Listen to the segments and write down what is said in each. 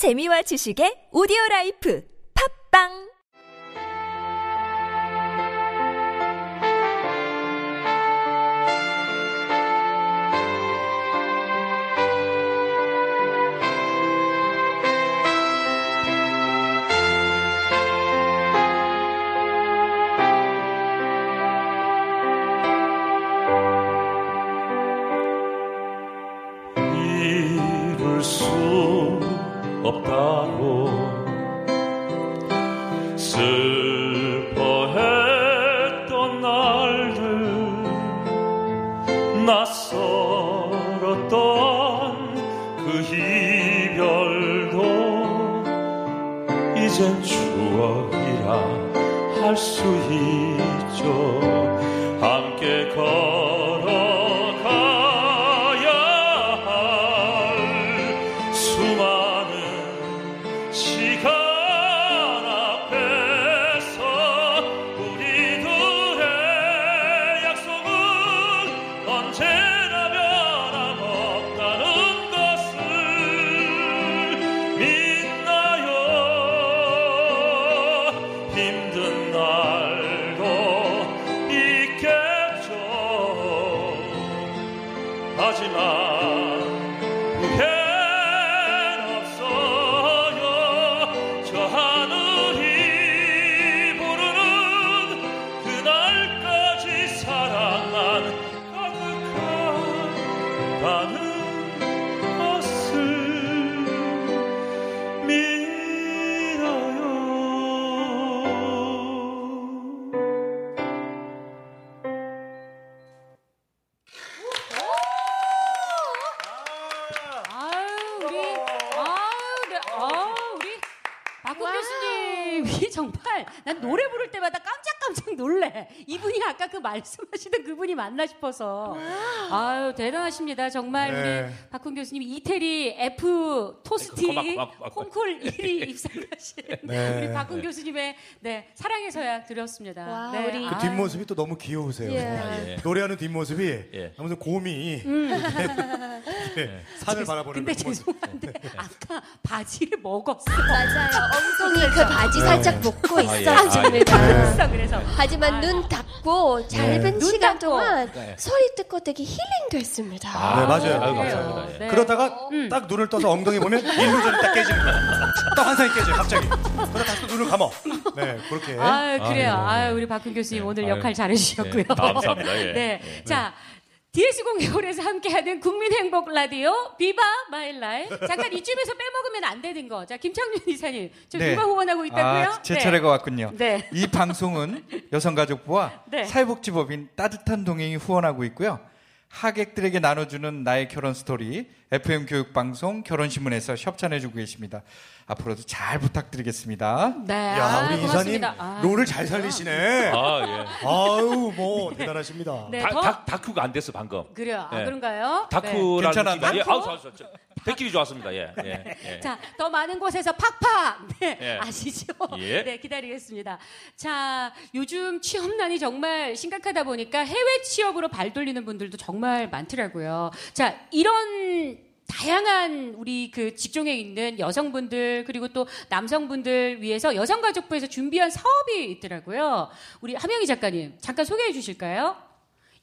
재미와 지식의 오디오 라이프. 팝빵 이젠 추억이라 할 수 있죠. 함께 걸 저하 말씀 하시던 그분이 맞나 싶어서. 아유 대단하십니다. 정말 네. 우리 박훈 교수님이 이태리 F 토스티 고막. 홈콜 1위 입상하신 네. 우리 박훈 교수님의 네 사랑해서야 드렸습니다. 와, 네. 우리 그 아유. 뒷모습이 또 너무 귀여우세요. 예. 예. 노래하는 뒷모습이 예. 아무튼 곰이 네, 산을 바라보는 근데 그. 죄송한데 아까 바지를 먹었어. 맞아요. 엉덩이 그 바지 살짝 벗고 아, 예. 있었습니다. 그래서 그래서 하지만. 눈 닫고 짧은 눈 시간. 동안 네. 소리 듣고 되게 힐링됐습니다. 네, 맞아요. 아유, 그래요. 감사합니다. 예. 네. 그러다가 딱 눈을 떠서 엉덩이 보면 일루전이 딱 깨지는 거야. 딱 환상이 깨져요, 갑자기. 그러다 다시 또 눈을 감어. 네, 그렇게. 아 그래요. 아유, 아 우리 박훈 교수님 오늘 아유. 역할 잘해주셨고요. 네, 감사합니다. 예. 네. 예. 자. DS 공개홀에서 함께하는 국민행복 라디오 비바 마일라이 잠깐 이쯤에서 빼먹으면 안 되는 거. 자 김창윤 이사님 저 네. 누가 후원하고 있다고요? 아, 제 네. 차례가 왔군요. 네. 이 방송은 여성가족부와 네. 사회복지법인 따뜻한 동행이 후원하고 있고요. 하객들에게 나눠주는 나의 결혼 스토리 FM 교육방송 결혼신문에서 협찬해주고 계십니다. 앞으로도 잘 부탁드리겠습니다. 네. 야, 아, 우리 이사님. 아. 롤을 잘 살리시네. 아, 예. 아유, 뭐, 대단하십니다. 네, 다, 더 다, 다큐가 안 됐어 방금. 그래요. 아, 네. 그런가요? 네. 다큐라는 괜찮았나? 느낌이- 예? 아우, 좋았어, 좋았습니다. 예, 예, 예. 자, 더 많은 곳에서 팍팍! 네, 예. 아시죠? 예. 네, 기다리겠습니다. 자, 요즘 취업난이 정말 심각하다 보니까 해외 취업으로 발 돌리는 분들도 정말 많더라고요. 자, 이런 다양한 우리 그 직종에 있는 여성분들 그리고 또 남성분들 위해서 여성가족부에서 준비한 사업이 있더라고요. 우리 함영희 작가님 잠깐 소개해 주실까요?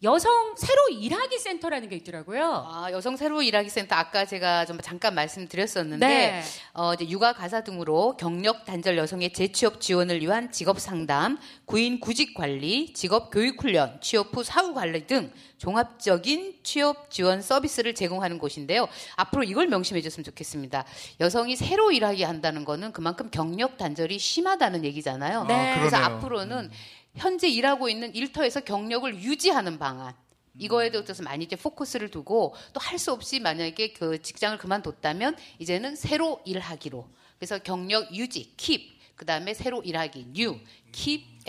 여성 새로 일하기 센터라는 게 있더라고요. 아, 여성 새로 일하기 센터 아까 제가 좀 잠깐 말씀드렸었는데 네. 어, 이제 육아 가사 등으로 경력 단절 여성의 재취업 지원을 위한 직업 상담, 구인 구직 관리, 직업 교육 훈련, 취업 후 사후 관리 등 종합적인 취업 지원 서비스를 제공하는 곳인데요. 앞으로 이걸 명심해 줬으면 좋겠습니다. 여성이 새로 일하게 한다는 거는 그만큼 경력 단절이 심하다는 얘기잖아요. 네. 그래서 그러네요. 앞으로는 현재 일하고 있는 일터에서 경력을 유지하는 방안. 이거에 대해서 많이 이제 포커스를 두고 또 할 수 없이 만약에 그 직장을 그만뒀다면 이제는 새로 일하기로. 그래서 경력 유지, 킵 그 다음에 새로 일하기 new,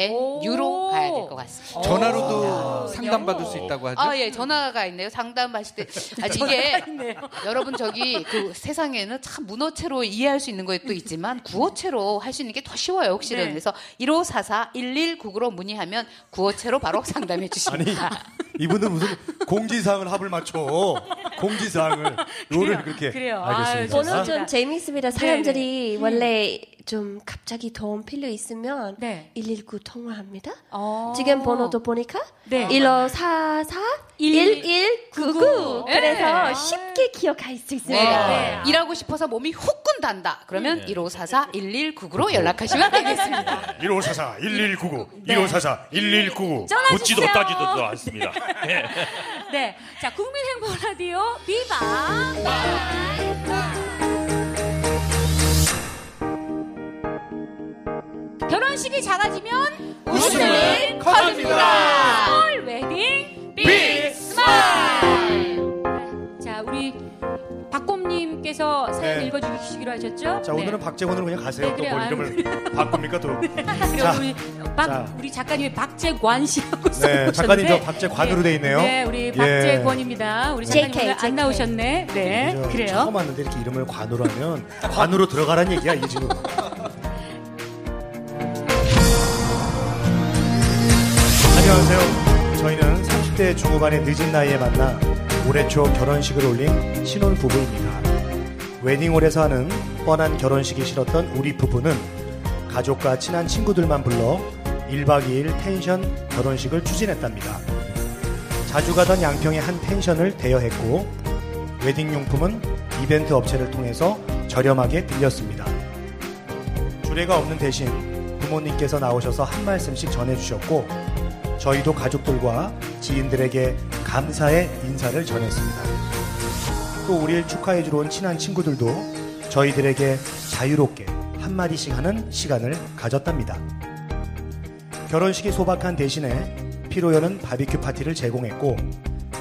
and 오. new로 가야 될 것 같습니다. 전화로도 상담받을 수 있다고 하죠? 아, 예, 전화가 있네요. 상담하실 때. 아, 이게, 여러분, 저기, 그 세상에는 참 문어체로 이해할 수 있는 것도 있지만, 구어체로 할 수 있는 게 더 쉬워요, 혹시는. 네. 그래서 1544-1199로 문의하면 구어체로 바로 상담해 아니 주십니다. 이분들 무슨 공지사항을 합을 맞춰 공지사항을 요를 그렇게 그래요. 알겠습니다. 아유, 오늘 좋습니다. 좀 재밌습니다. 사람들이 원래 좀 갑자기 도움 필요 있으면 네. 119 통화합니다. 어. 지금 번호도 보니까 네. 1544 1199 네. 그래서 쉽게 기억할 수 네. 있습니다. 네. 일하고 싶어서 몸이 훅 꾼단다. 그러면 1544-1199로 연락하시면 되겠습니다. 1544 1199 1544 1199 전화 묻지도. 따지도 않습니다. 예. 네. 자, 국민행보 라디오 비바. 결혼식이 작아지면 웃음은 커집니다. small wedding big smile. 네. 자, 우리 박곰님께서 사연 네. 읽어주시기로 하셨죠? 자 오늘은 박재원으로 그냥 가세요. 네, 또 그래요. 뭘 이름을 바꿉니까 또? 그리고 자, 우리 박, 자. 우리 작가님이 박재관 씨라고 네, 써주셨는데 작가님 저 박재관으로 돼 있네요. 네, 우리 예. 박재권입니다. 우리 작가님 JK, 오늘 안 JK. 나오셨네. 네, 저 그래요. 처음 왔는데 이렇게 이름을 관으로 하면 관으로 들어가라는 얘기야 이게 지금. 안녕하세요. 저희는 30대 중후반의 늦은 나이에 만나 올해 초 결혼식을 올린 신혼 부부입니다. 웨딩홀에서 하는 뻔한 결혼식이 싫었던 우리 부부는 가족과 친한 친구들만 불러 1박 2일 펜션 결혼식을 추진했답니다. 자주 가던 양평의 한 펜션을 대여했고 웨딩용품은 이벤트 업체를 통해서 저렴하게 빌렸습니다. 주례가 없는 대신 부모님께서 나오셔서 한 말씀씩 전해주셨고 저희도 가족들과 지인들에게 감사의 인사를 전했습니다. 또 우리를 축하해 주러 온 친한 친구들도 저희들에게 자유롭게 한마디씩 하는 시간을 가졌답니다. 결혼식이 소박한 대신에 피로연은 바비큐 파티를 제공했고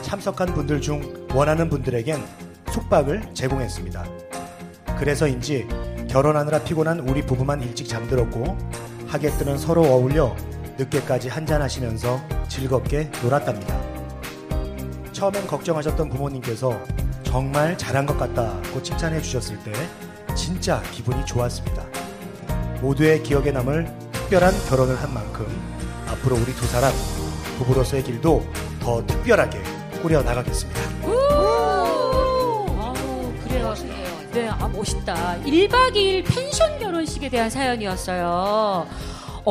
참석한 분들 중 원하는 분들에겐 숙박을 제공했습니다. 그래서인지 결혼하느라 피곤한 우리 부부만 일찍 잠들었고 하객들은 서로 어울려 늦게까지 한잔하시면서 즐겁게 놀았답니다. 처음엔 걱정하셨던 부모님께서 정말 잘한 것 같다고 칭찬해 주셨을 때 진짜 기분이 좋았습니다. 모두의 기억에 남을 특별한 결혼을 한 만큼 앞으로 우리 두 사람 부부로서의 길도 더 특별하게 꾸려 나가겠습니다. 아우, 그래요. 네, 아, 멋있다. 1박 2일 펜션 결혼식에 대한 사연이었어요.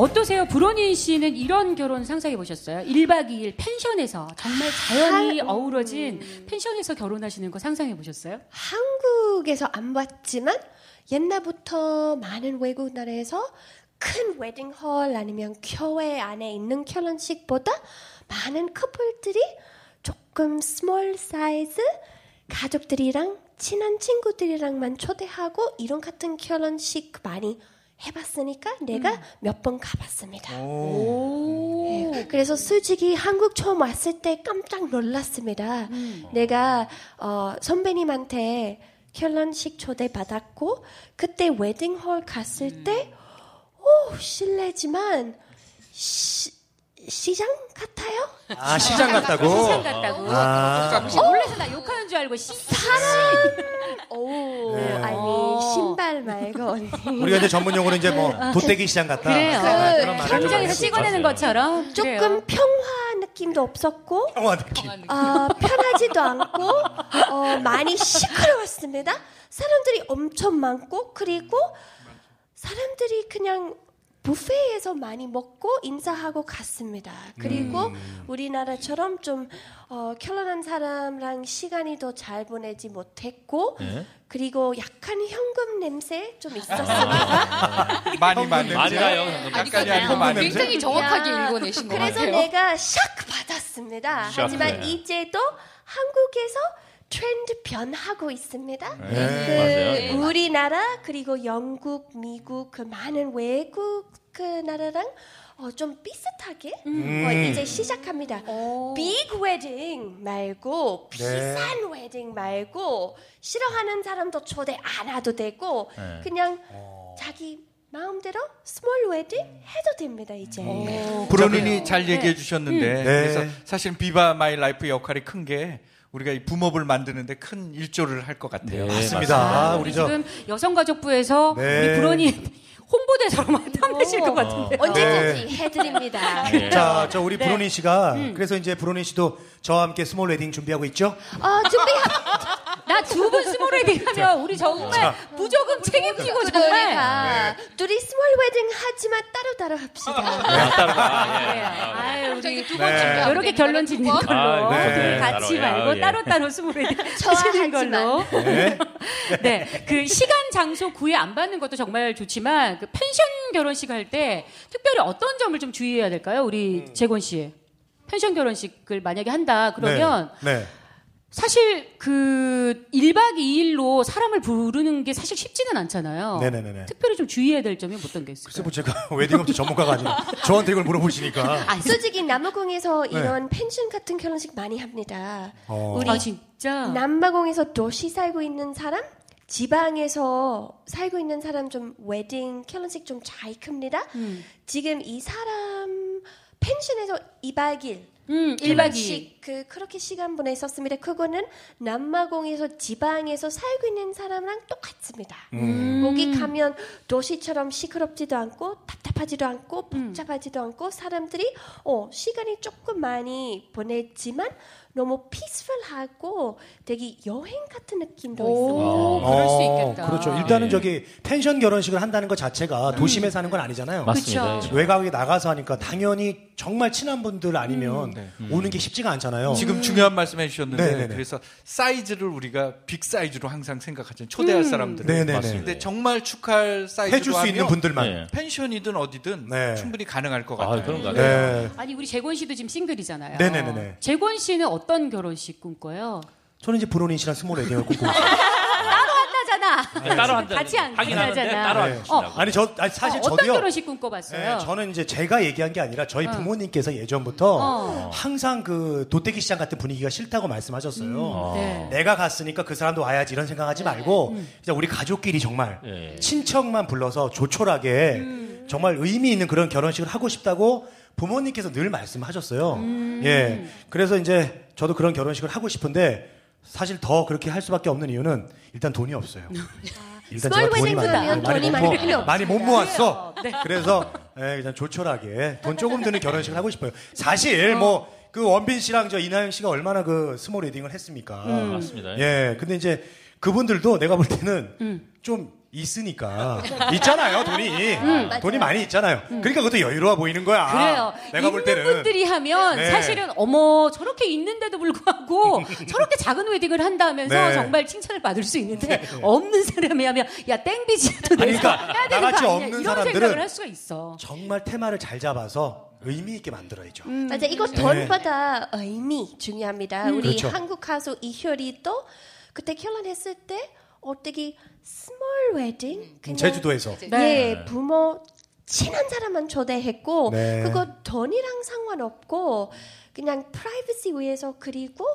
어떠세요? 브로닌 씨는 이런 결혼 상상해 보셨어요? 1박 2일 펜션에서 정말 자연이 한- 어우러진 펜션에서 결혼하시는 거 상상해 보셨어요? 한국에서 안 봤지만 옛날부터 많은 외국 나라에서 큰 웨딩홀 아니면 교회 안에 있는 결혼식보다 많은 커플들이 조금 small size 가족들이랑 친한 친구들이랑만 초대하고 이런 같은 결혼식 많이 해봤으니까 내가 몇번 가봤습니다. 네, 그래서 솔직히 한국 처음 왔을 때 깜짝 놀랐습니다. 내가 어, 선배님한테 결혼식 초대 받았고 그때 웨딩홀 갔을 때 오, 실례지만 시, 시장 같아요? 아 시장 같다고? 시장 같다고. 아. 혹시 놀라서 나 욕하는 줄 알고 시, 오, 네. 아니 말고 언니. 우리가 이제 전문 용어로 이제 뭐 돗대기 시장 같다. 그래요. 아, 말을 좀 경장에서 많이 찍어내는. 것처럼. 조금 그래요. 평화 느낌도 없었고 평화 느낌. 어, 편하지도 않고 어, 많이 시끄러웠습니다. 사람들이 엄청 많고 그리고 사람들이 그냥 부페에서 많이 먹고 인사하고 갔습니다. 그리고 우리나라처럼 좀 어, 결혼한 사람랑 시간이 더 잘 보내지 못했고 예? 그리고 약간 현금 냄새 좀 있었습니다. 많이 많이 많이 나요. 약간이 아니고 많이 굉장히 정확하게 야, 읽어내신 것 그래서 같아요. 내가 샥 받았습니다. 샥, 하지만 네. 이제도 한국에서 트렌드 변하고 있습니다. 그 네, 맞아요. 우리나라 그리고 영국, 미국 그 많은 외국 그 나라랑 어, 좀 비슷하게 어, 이제 시작합니다. big wedding 말고 네. 비싼 웨딩 말고 싫어하는 사람도 초대 안 와도 되고 네. 그냥 자기 마음대로 small wedding 해도 됩니다 이제. 브로닌이 잘 얘기해 주셨는데 네. 그래서 사실 비바 my life 역할이 큰게 우리가 이 부모를 만드는데 큰 일조를 할 것 같아요. 네, 맞습니다. 아, 우리 우리 저 지금 여성가족부에서 네. 우리 브로닌 홍보대사로 맡아내실 것 같은데. 언제든지 해드립니다. 네. 자, 저 우리 네. 브로니 씨가 그래서 이제 브로니 씨도 저와 함께 small wedding 준비하고 있죠? 어, 준비. 나 두 분 small wedding 하면 우리 정말 무조건 책임지고 정말. 그러니까 둘이 small wedding 하지만 따로 따로 합시다. 아, 따라가. 예. 네. 아유, 갑자기 우리 두번 네. 준비하면 이렇게 되는 결론 짓는 번? 걸로 아, 네. 둘이 네. 같이 따로, 말고 예. 따로 따로 small wedding 하시는. 걸로. 네. 네, 그 시간 장소 구애 안 받는 것도 정말 좋지만 그 펜션 결혼식 할 때 특별히 어떤 점을 좀 주의해야 될까요, 우리 재곤 씨? 펜션 결혼식을 만약에 한다 그러면 네. 네. 사실 그 1박 2일로 사람을 부르는 게 사실 쉽지는 않잖아요. 네네네네. 특별히 좀 주의해야 될 점이 어떤 게 글쎄 있을까요? 뭐 제가 웨딩업체 전문가가 아니라 저한테 이걸 물어보시니까. 아, 솔직히 남아공에서 네. 이런 펜션 같은 결혼식 많이 합니다. 어. 우리 아 진짜? 남아공에서 도시 살고 있는 사람, 지방에서 살고 있는 사람 좀 웨딩 결혼식 좀 차이 큽니다. 음, 지금 이 사람 펜션에서 2박 2일 음 1박 2일. 결혼식 그 그렇게 시간 보냈었습니다. 그거는 남아공에서 지방에서 살고 있는 사람랑 똑같습니다. 음. 거기 가면 도시처럼 시끄럽지도 않고 답답하지도 않고 음. 복잡하지도 않고 사람들이 어 시간이 조금 많이 보냈지만 너무 피스풀하고 되게 여행 같은 느낌도 오, 있습니다. 그럴 수 어, 있겠다. 그렇죠. 일단은 예. 저기 펜션 결혼식을 한다는 것 자체가 도심에 사는 건 아니잖아요. 맞습니다. 예. 외곽에 나가서 하니까 당연히 정말 친한 분들 아니면 네. 오는 게 쉽지가 않잖아요. 지금 중요한 말씀 해주셨는데 네네네. 그래서 사이즈를 우리가 빅 사이즈로 항상 생각하잖아요. 초대할 사람들. 네네네. 맞습니다. 근데 정말 축하할 사이즈로 해줄 수 하면 있는 분들만. 네. 펜션이든 어디든 네. 충분히 가능할 것 아, 같아요. 그런 거 같아요. 네. 아니 우리 재곤 씨도 지금 싱글이잖아요. 네네네네. 재곤 씨는 어떤 결혼식 꿈꿔요? 저는 이제 브로닌 씨랑 small wedding을 꿈꾸고 있어요. 네, 따로 한다. 같이 안 하잖아. 따로 네. 안 주신다고. 아니 저 아니 사실 어, 어떤 저도요. 결혼식 꿈꿔봤어요? 네, 저는 이제 제가 얘기한 게 아니라 저희 어. 부모님께서 예전부터 어. 항상 그 도떼기 시장 같은 분위기가 싫다고 말씀하셨어요. 네. 내가 갔으니까 그 사람도 와야지 이런 생각하지 말고 음. 그냥 우리 가족끼리 정말 예. 친척만 불러서 조촐하게 음. 정말 의미 있는 그런 결혼식을 하고 싶다고 부모님께서 늘 말씀하셨어요. 음. 예. 그래서 이제 저도 그런 결혼식을 하고 싶은데 사실 더 그렇게 할 수밖에 없는 이유는 일단 돈이 없어요. 일단 small 제가 돈이 웨딩 많이, 많이, 돈이 못, 많이 많이 못 모았어. 네. 그래서 예, 그냥 조촐하게 돈 조금 드는 결혼식을 하고 싶어요. 사실 뭐그 원빈 씨랑 저 이나영 씨가 얼마나 그 small wedding을 했습니까? 음. 맞습니다. 예, 근데 이제 그분들도 내가 볼 때는 음. 좀 있으니까 있잖아요 돈이 돈이 맞아요. 많이 있잖아요. 그러니까 그것도 여유로워 보이는 거야. 음. 그래요. 내가 볼 때는 분들이 하면 네. 사실은 어머 저렇게 있는데도 불구하고 저렇게 작은 웨딩을 한다면서 네. 정말 칭찬을 받을 수 있는데 없는 사람이 하면 야 땡비지라도 아니, 내서 그러니까 해야 되는 나같이 없는 이런 사람들은 생각을 할 수가 있어. 정말 테마를 잘 잡아서 의미 있게 만들어야죠. 음. 맞아, 이거 돈보다 의미 중요합니다. 우리 그렇죠. 한국 가수 이효리 또 그때 결혼했을 때 어떻게 웨딩 그냥 제주도에서 네. 예 부모 친한 사람만 초대했고 네. 그거 돈이랑 상관없고 그냥 프라이버시 위해서 그리고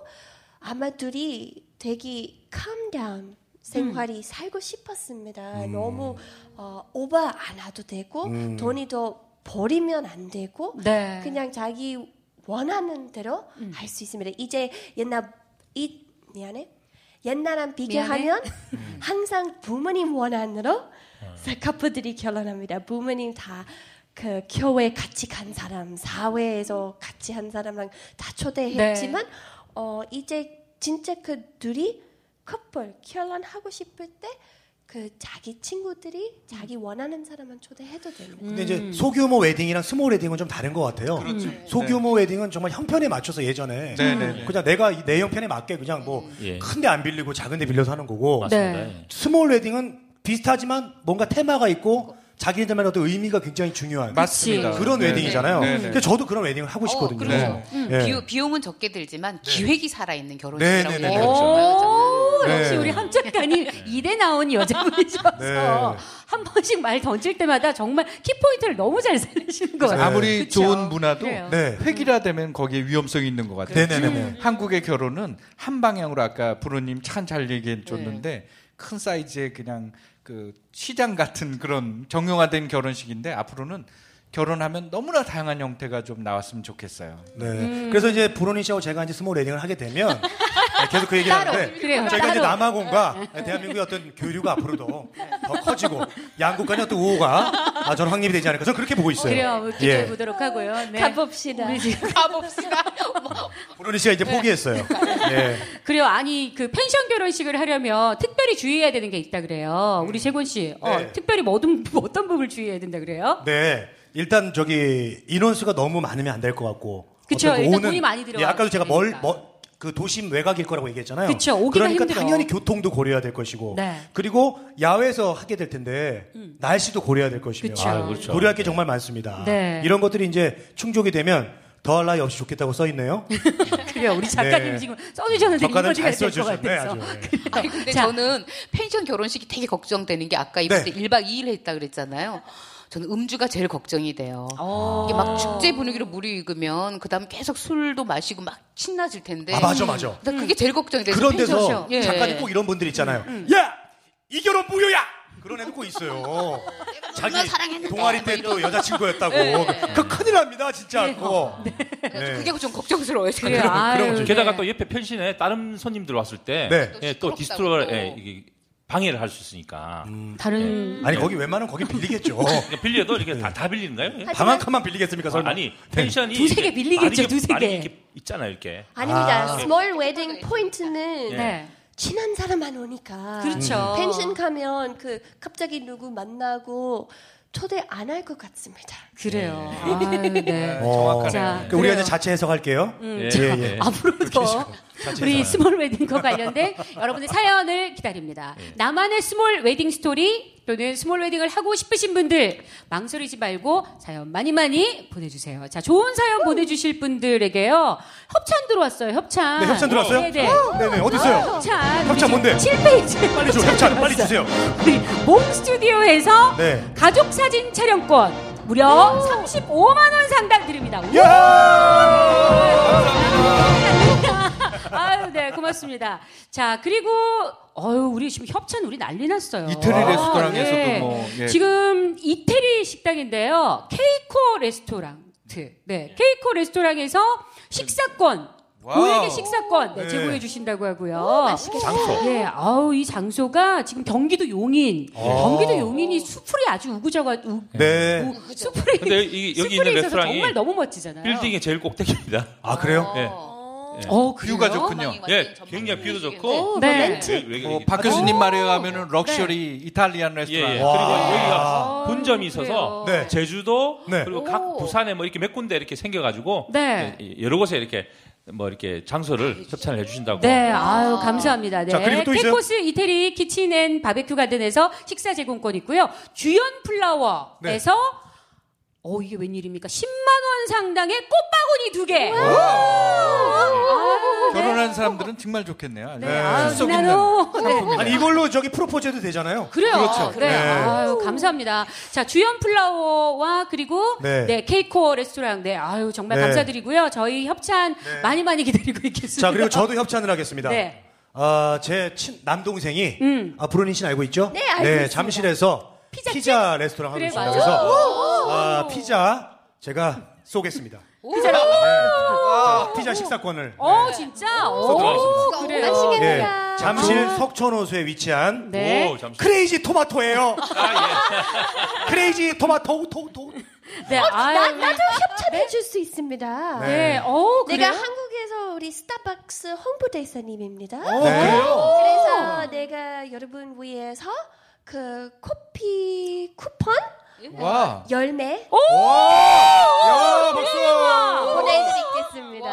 아마 둘이 되게 calm down 생활이 살고 싶었습니다. 너무 어, 오버 안 해도 되고 음. 돈이 더 버리면 안 되고 네. 그냥 자기 원하는 대로 할 수 있습니다. 이제 옛날 이 미안해 옛날랑 비교하면 항상 부모님 원한으로 커플들이 결혼합니다. 부모님 다 그 교회 같이 간 사람, 사회에서 같이 한 사람랑 다 초대했지만 어 이제 진짜 그 둘이 커플 결혼하고 싶을 때 그 자기 친구들이 자기 원하는 사람만 초대해도 됩니다. 근데 이제 소규모 wedding이랑 small wedding은 좀 다른 것 같아요. 그렇죠. 소규모 wedding은 정말 형편에 맞춰서 예전에 네네네. 그냥 내가 이- 내 형편에 맞게 그냥 뭐 예. 큰데 안 빌리고 작은 데 빌려서 하는 거고 맞습니다. 네. 예. small wedding은 비슷하지만 뭔가 테마가 있고 자기들만의 어떤 의미가 굉장히 중요한 맞습니다. 그런 네. wedding이잖아요. 네, 네. 그래서 저도 그런 wedding을 하고 싶거든요. 그렇죠. 예. 비용, 비용 은 적게 들지만 기획이 살아있는 네, 결혼식이라고 네, 네. 오, 네. 역시 우리 함 작가님 이대 나온 여자분이셔서 네. 한 번씩 말 던질 때마다 정말 키포인트를 너무 잘 살리시는 거예요. 네. 아무리 그쵸? 좋은 문화도 그래요. 네. 획일화되면 거기에 위험성이 있는 것 같아요. 네네네. 지금 한국의 결혼은 한 방향으로 아까 부모님 참 잘 얘기해 줬는데 큰 사이즈의 그냥 그 시장 같은 그런 정형화된 결혼식인데 앞으로는 결혼하면 너무나 다양한 형태가 좀 나왔으면 좋겠어요. 네. 음. 그래서 이제 브로닌 씨하고 제가 이제 small wedding을 하게 되면 네, 계속 그 얘기를 하는데 그래요. 저희가 이제 따로. 남아공과 대한민국의 어떤 교류가 앞으로도 더 커지고 양국 간의 어떤 우호가 아, 저는 확립이 되지 않을까 저는 그렇게 보고 있어요. 그래요. 기대해 예. 보도록 하고요. 네. 가봅시다. 우리 지금 가봅시다. 브로니 씨가 이제 포기했어요. 예. 그래요. 아니 그 펜션 결혼식을 하려면 특별히 주의해야 되는 게 있다 그래요. 우리 재곤 씨, 어, 네. 특별히 뭐 어떤 어떤 부분을 주의해야 된다 그래요? 네. 일단 저기 인원수가 너무 많으면 안 될 것 같고. 그쵸. 어떤 일단 오는- 돈이 많이 들어가야 예, 아까도 제가 멀. 멀, 그 도심 외곽일 거라고 얘기했잖아요. 그쵸. 오기가 그러니까 힘들어. 당연히 교통도 고려해야 될 것이고. 네. 그리고 야외에서 하게 될 텐데 날씨도 고려해야 될 것이며. 그쵸. 아, 그렇죠. 고려할 게 정말 많습니다. 네. 이런 것들이 이제 충족이 되면 더할 나위 없이 좋겠다고 써 있네요. 그래요. 우리 작가님 네. 지금 써주셨는데 작가는 읽어드려야 잘될것 써주셨네, 같아서. 아주. 아니 근데 자. 저는 펜션 결혼식이 되게 걱정되는 게 아까 이번 네. 때 1박 2일 했다 그랬잖아요. 저는 음주가 제일 걱정이 돼요. 어. 이게 막 축제 분위기로 무리익으면 그다음 계속 술도 마시고 막 신나질 텐데. 아, 맞아, 맞아. 나 그게 제일 걱정이 돼서 그런 데서. 예. 작가님 꼭 이런 분들 있잖아요. 음. 야! 이 결혼 무효야! 그런 애들 꼭 있어요. 자기. 동아리 때 또 여자친구였다고. 네. 그 큰일 납니다, 진짜. 그거. 그래서 그게 좀 걱정스러워요. 제가. 아유, 그럼 게다가 네. 또 옆에 펜션에 다른 손님들 왔을 때 네. 예, 또 또. 예, 이게 방해를 할 수 있으니까 다른 아니, 거기 웬만하면 거기 빌리겠죠. 그러니까 빌려도 이렇게 다, 다 빌리는가요? 예? 방 한 칸만 빌리겠습니까, 설마? 아니 펜션이 두세 개 이렇게 빌리겠죠, 두세 개. 이렇게 있잖아요, 이렇게. 아닙니다. 아. small 웨딩 포인트는 네. 친한 사람만 오니까. 그렇죠. 펜션 가면 그 갑자기 누구 만나고 초대 안 할 것 같습니다. 그래요. 아유, 네. 어. 정확하네요. 자, 그 우리가. 이제 자체 해석할게요. 음, 예, 자, 예. 앞으로도 자체 우리. small wedding과 관련된 여러분의 사연을 기다립니다. 예. 나만의 small wedding 스토리 또는 small wedding을 하고 싶으신 분들 망설이지 말고 사연 많이 많이 보내주세요. 자, 좋은 사연 보내주실 분들에게요 협찬 들어왔어요. 협찬. 네, 협찬 들어왔어요? 네네. 네네, 어디 있어요? 협찬. 협찬 뭔데? 7페이지. 빨리 줘, 협찬, 빨리 주세요. 우리 몽 스튜디오에서 네. 가족 사진 촬영권 무려 35만 원 상당 드립니다. 아유, 네, 고맙습니다. 자, 그리고 어유, 우리 지금 협찬 우리 난리 났어요. 이태리 아, 레스토랑에서도 네. 뭐, 예. 지금 이태리 식당인데요. 케이코 레스토랑트. 네, 케이코 레스토랑에서 식사권. 고액의 식사권 네, 네. 제공해 주신다고 하고요. 장소. 예, 아우 이 장소가 지금 경기도 용인, 경기도 용인이 수풀이 아주 우거져가 우, 네. 우- 수풀이 근데 이- 여기 수풀이 있는 있어서 레스토랑이 정말 너무 멋지잖아요. 빌딩의 제일 꼭대기입니다. 아, 그래요? 예. 어? view가 좋군요. 예, 굉장히 view도 좋고. 오, 네. 왜- 어, 왜- 박 교수님 말에 의하면 luxury Italian 예, 레스토랑. 예. 그리고 와. 여기가 분점이 있어서 그래요. 네. 제주도 네. 그리고 각 부산에 뭐 이렇게 몇 군데 이렇게 생겨가지고 네. 예, 여러 곳에 이렇게 뭐 이렇게 장소를 협찬을 해주신다고. 네, 아유 감사합니다. 네. 자, 그리고 또 있어요? 케코스 이태리 키친 앤 바베큐 가든에서 식사 제공권 있고요. 주연 플라워에서 어 이게 웬일입니까? 10만 원 상당의 꽃바구니 두 개. 아, 네. 결혼한 사람들은 정말 좋겠네요. 아주 네, 아유, 실속 있는. 네. 상품이네요. 아니, 이걸로 저기 프로포즈 해도 되잖아요. 그래요. 그렇죠. 그래. 네. 아유, 감사합니다. 자, 주연 플라워와 그리고 네. 네, 케이코 레스토랑. 네. 아유, 정말 네. 감사드리고요. 저희 협찬 많이 많이 기다리고 있겠습니다. 자, 그리고 저도 협찬을 하겠습니다. 네. 아, 제 친, 남동생이, 음. 아, 브로니 씨는 알고 있죠? 네, 알고 있습니다. 잠실에서 피자집? 피자 레스토랑 하고 있습니다. 그래서, 아, 피자 제가 쏘겠습니다. 피자로. 자, 피자 식사권을. 어, 진짜? 오, 그래요. 예. 잠실 석촌호수에 위치한 네. 오. Crazy Tomato예요. 아, Crazy Tomato, 토, 토. 네, 아유. 나, 나도 협찬해 줄 수 있습니다. 네, 어, 그래요? 내가 한국에서 우리 스타벅스 홍보대사님입니다. 네. 그래요? 그래서 내가 여러분 위해서 그 커피 쿠폰 와. 열매 야, 박수! 보내드리겠습니다.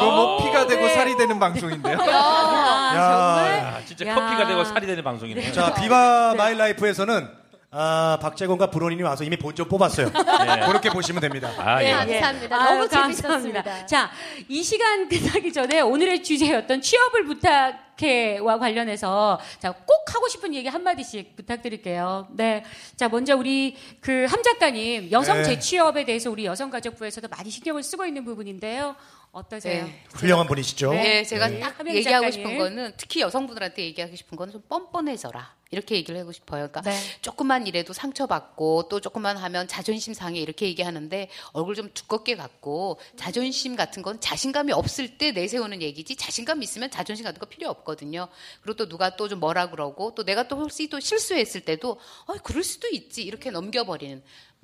이거 뭐 피가 되고 살이 되는 방송인데요. 아, 정말. 아, 진짜 야. 커피가 되고 살이 되는 방송이네요. 자, Viva My Life에서는 아, 박재건과 브로니님 와서 이미 본전 뽑았어요. 그렇게 보시면 됩니다. 아, 예. 감사합니다. 아유, 너무 감사합니다. 재밌었습니다. 자, 이 시간 끝나기 전에 오늘의 주제였던 취업을 부탁해와 관련해서 자, 꼭 하고 싶은 얘기 한마디씩 부탁드릴게요. 네. 자, 먼저 우리 그 함 작가님, 여성 네. 재취업에 대해서 우리 여성가족부에서도 많이 신경을 쓰고 있는 부분인데요. 어떠세요? 네. 훌륭한 분이시죠. 네, 제가 네. 딱 얘기하고 작가님. 싶은 거는 특히 여성분들한테 얘기하고 싶은 거는 좀 뻔뻔해져라. 이렇게 얘기를 하고 싶어요. 그러니까 네. 조금만 일해도 상처받고 또 조금만 하면 자존심 상해 이렇게 얘기하는데 얼굴 좀 두껍게 갖고 자존심 같은 건 자신감이 없을 때 내세우는 얘기지 자신감 있으면 자존심 같은 거 필요 없거든요. 그리고 또 누가 또 좀 뭐라 그러고 또 내가 또 혹시 또 실수했을 때도 어 그럴 수도 있지 이렇게 넘겨버리는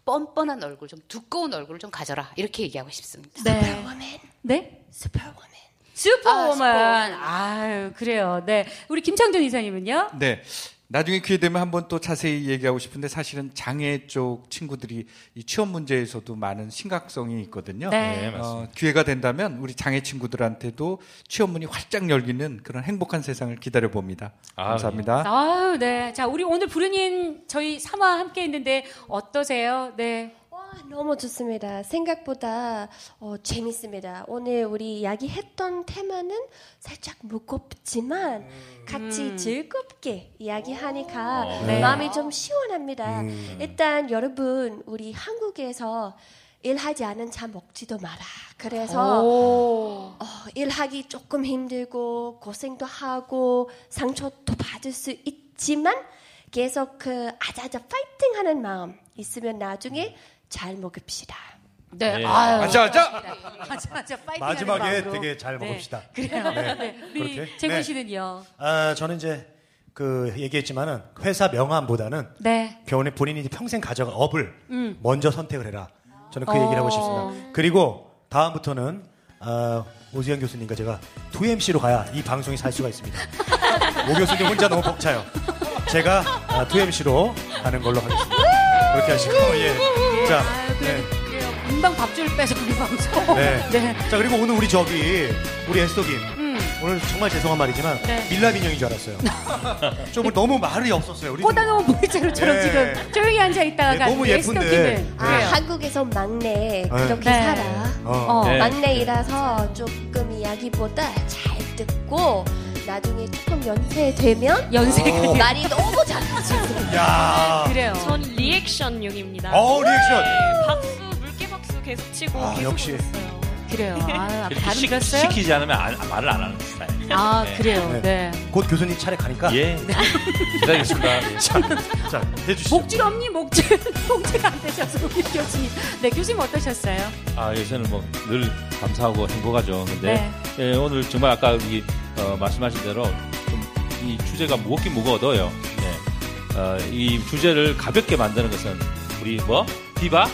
뻔뻔한 얼굴 좀 두꺼운 얼굴을 좀 가져라 이렇게 얘기하고 싶습니다. 네. 네? 슈퍼워맨. 슈퍼워먼. 아유, 그래요. 네. 우리 김창준 이사님은요? 네. 나중에 기회 되면 한번 또 자세히 얘기하고 싶은데 사실은 장애 쪽 친구들이 이 취업 문제에서도 많은 심각성이 있거든요. 네. 네, 맞습니다. 어, 기회가 된다면 우리 장애 친구들한테도 취업 문이 활짝 열리는 그런 행복한 세상을 기다려 봅니다. 아, 감사합니다. 아유, 네. 자, 우리 오늘 부르님 저희 삼화 함께 했는데 어떠세요? 네. 와, 너무 좋습니다. 생각보다 어, 재밌습니다. 오늘 우리 이야기했던 테마는 살짝 무겁지만 같이 즐겁게 이야기하니까 네. 마음이 좀 시원합니다. 일단 여러분 우리 한국에서 일하지 않은 자 먹지도 마라. 그래서 오. 어, 일하기 조금 힘들고 고생도 하고 상처도 받을 수 있지만 계속 그 아자아자 파이팅하는 마음 있으면 나중에 잘 먹읍시다. 네. 네. 아유. 아자! 맞아, 맞아. 파이팅 마지막에 하는 마음으로. 되게 잘 네. 먹읍시다. 그래요. 네. 우리 그렇게? 재근 네. 씨는요? 아, 저는 이제 그 얘기했지만은 회사 명함보다는 네. 병원에 본인이 평생 가져갈 업을 음. 먼저 선택을 해라. 저는 그 어. 얘기를 하고 싶습니다. 그리고 다음부터는 아, 오수영 교수님과 제가 2MC로 가야 이 방송이 살 수가 있습니다. 오 교수님 혼자 너무 벅차요. 제가 아, 2MC로 가는 걸로 하겠습니다. 그렇게 하시고 예. 자, 네. 그래요. 금방 밥줄 빼서 우리 방송. 네. 네. 자 그리고 오늘 우리 저기 우리 에스더김 음. 오늘 정말 죄송한 말이지만 네. 밀랍 인형인 줄 알았어요. 좀 너무 말이 없었어요. 우리 좀- 꽂아놓은 물자루처럼 네. 지금 조용히 앉아 있다가 네, 너무 예쁜데. 에스더기는 아. 한국에서 막내 그렇게 네. 살아. 어. 어. 네. 막내이라서 조금 이야기보다 잘 듣고 나중에 조금 연세 되면 연세가 어. 말이 너무 잘하시고 야. 그래요. 전 리액션 용입니다. 어 리액션. 네, 박수 물개 박수 계속 치고 아, 계속 역시. 웃었어요. 그래요. 아, 이렇게 발음 시, 들었어요? 시키지 않으면 안- 말을 안 하는 스타일. 아, 네. 그래요. 네. 곧 교수님 차례 가니까 예. 기다리겠습니다. 자, 자 해주시죠. 목줄 없니? 목줄. 목줄가 안 되셔서 우리 교수님. 네, 교수님 어떠셨어요? 아, 요새는 뭐 늘 감사하고 행복하죠. 근데 네. 예, 오늘 정말 아까 여기 어, 말씀하신 대로 좀 이 주제가 무겁긴 무거워도요. 예. 어, 이 주제를 가볍게 만드는 것은 우리 뭐 Viva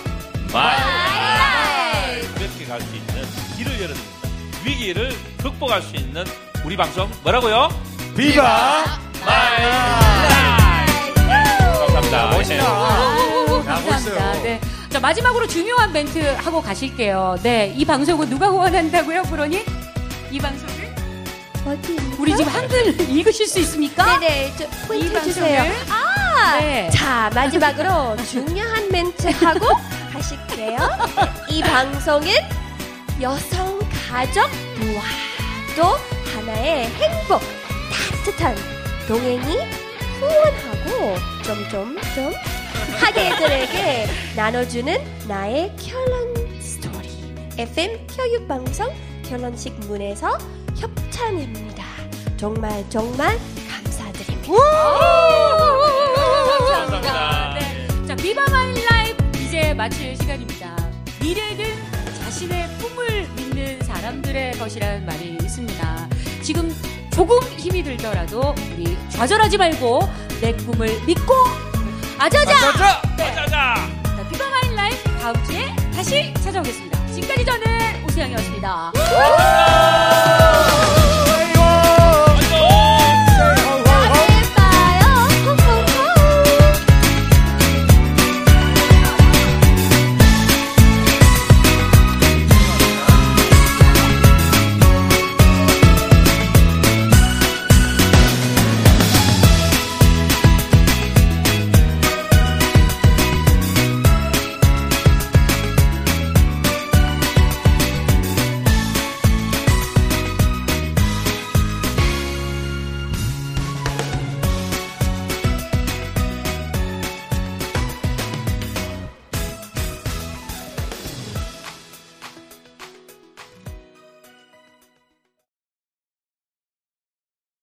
My 가볍게 갈 수 있는 길을 열어줍니다. 위기를 극복할 수 있는 우리 방송 뭐라고요? Viva. My 감사합니다. 멋있다. 야, 감사합니다. 네. 자, 마지막으로 중요한 멘트 하고 가실게요. 네. 이 방송은 누가 후원한다고요, 프로님? 이 방송을? 어디 우리 지금 한글 읽으실 수 있습니까? 네네 저이 포인트 방송을? 주세요. 아, 네. 자 마지막으로 중요한 멘트 하고 하실게요. 이 방송은 여성 가족 또 하나의 행복 따뜻한 동행이 후원하고 점점점 하객들에게 나눠주는 나의 결혼 스토리 FM 교육방송 결혼식 문에서 협찬입니다. 정말 정말 감사드립니다. Viva My Life 이제 마칠 시간입니다. 미래는 자신의 꿈을 믿는 사람들의 것이라는 말이 있습니다. 지금 조금 힘이 들더라도 우리 좌절하지 말고 내 꿈을 믿고 아자자! 아자! 네. 짜자. 자, Viva My Life 다음 주에 다시 찾아오겠습니다. 지금까지 저는 오수영이었습니다.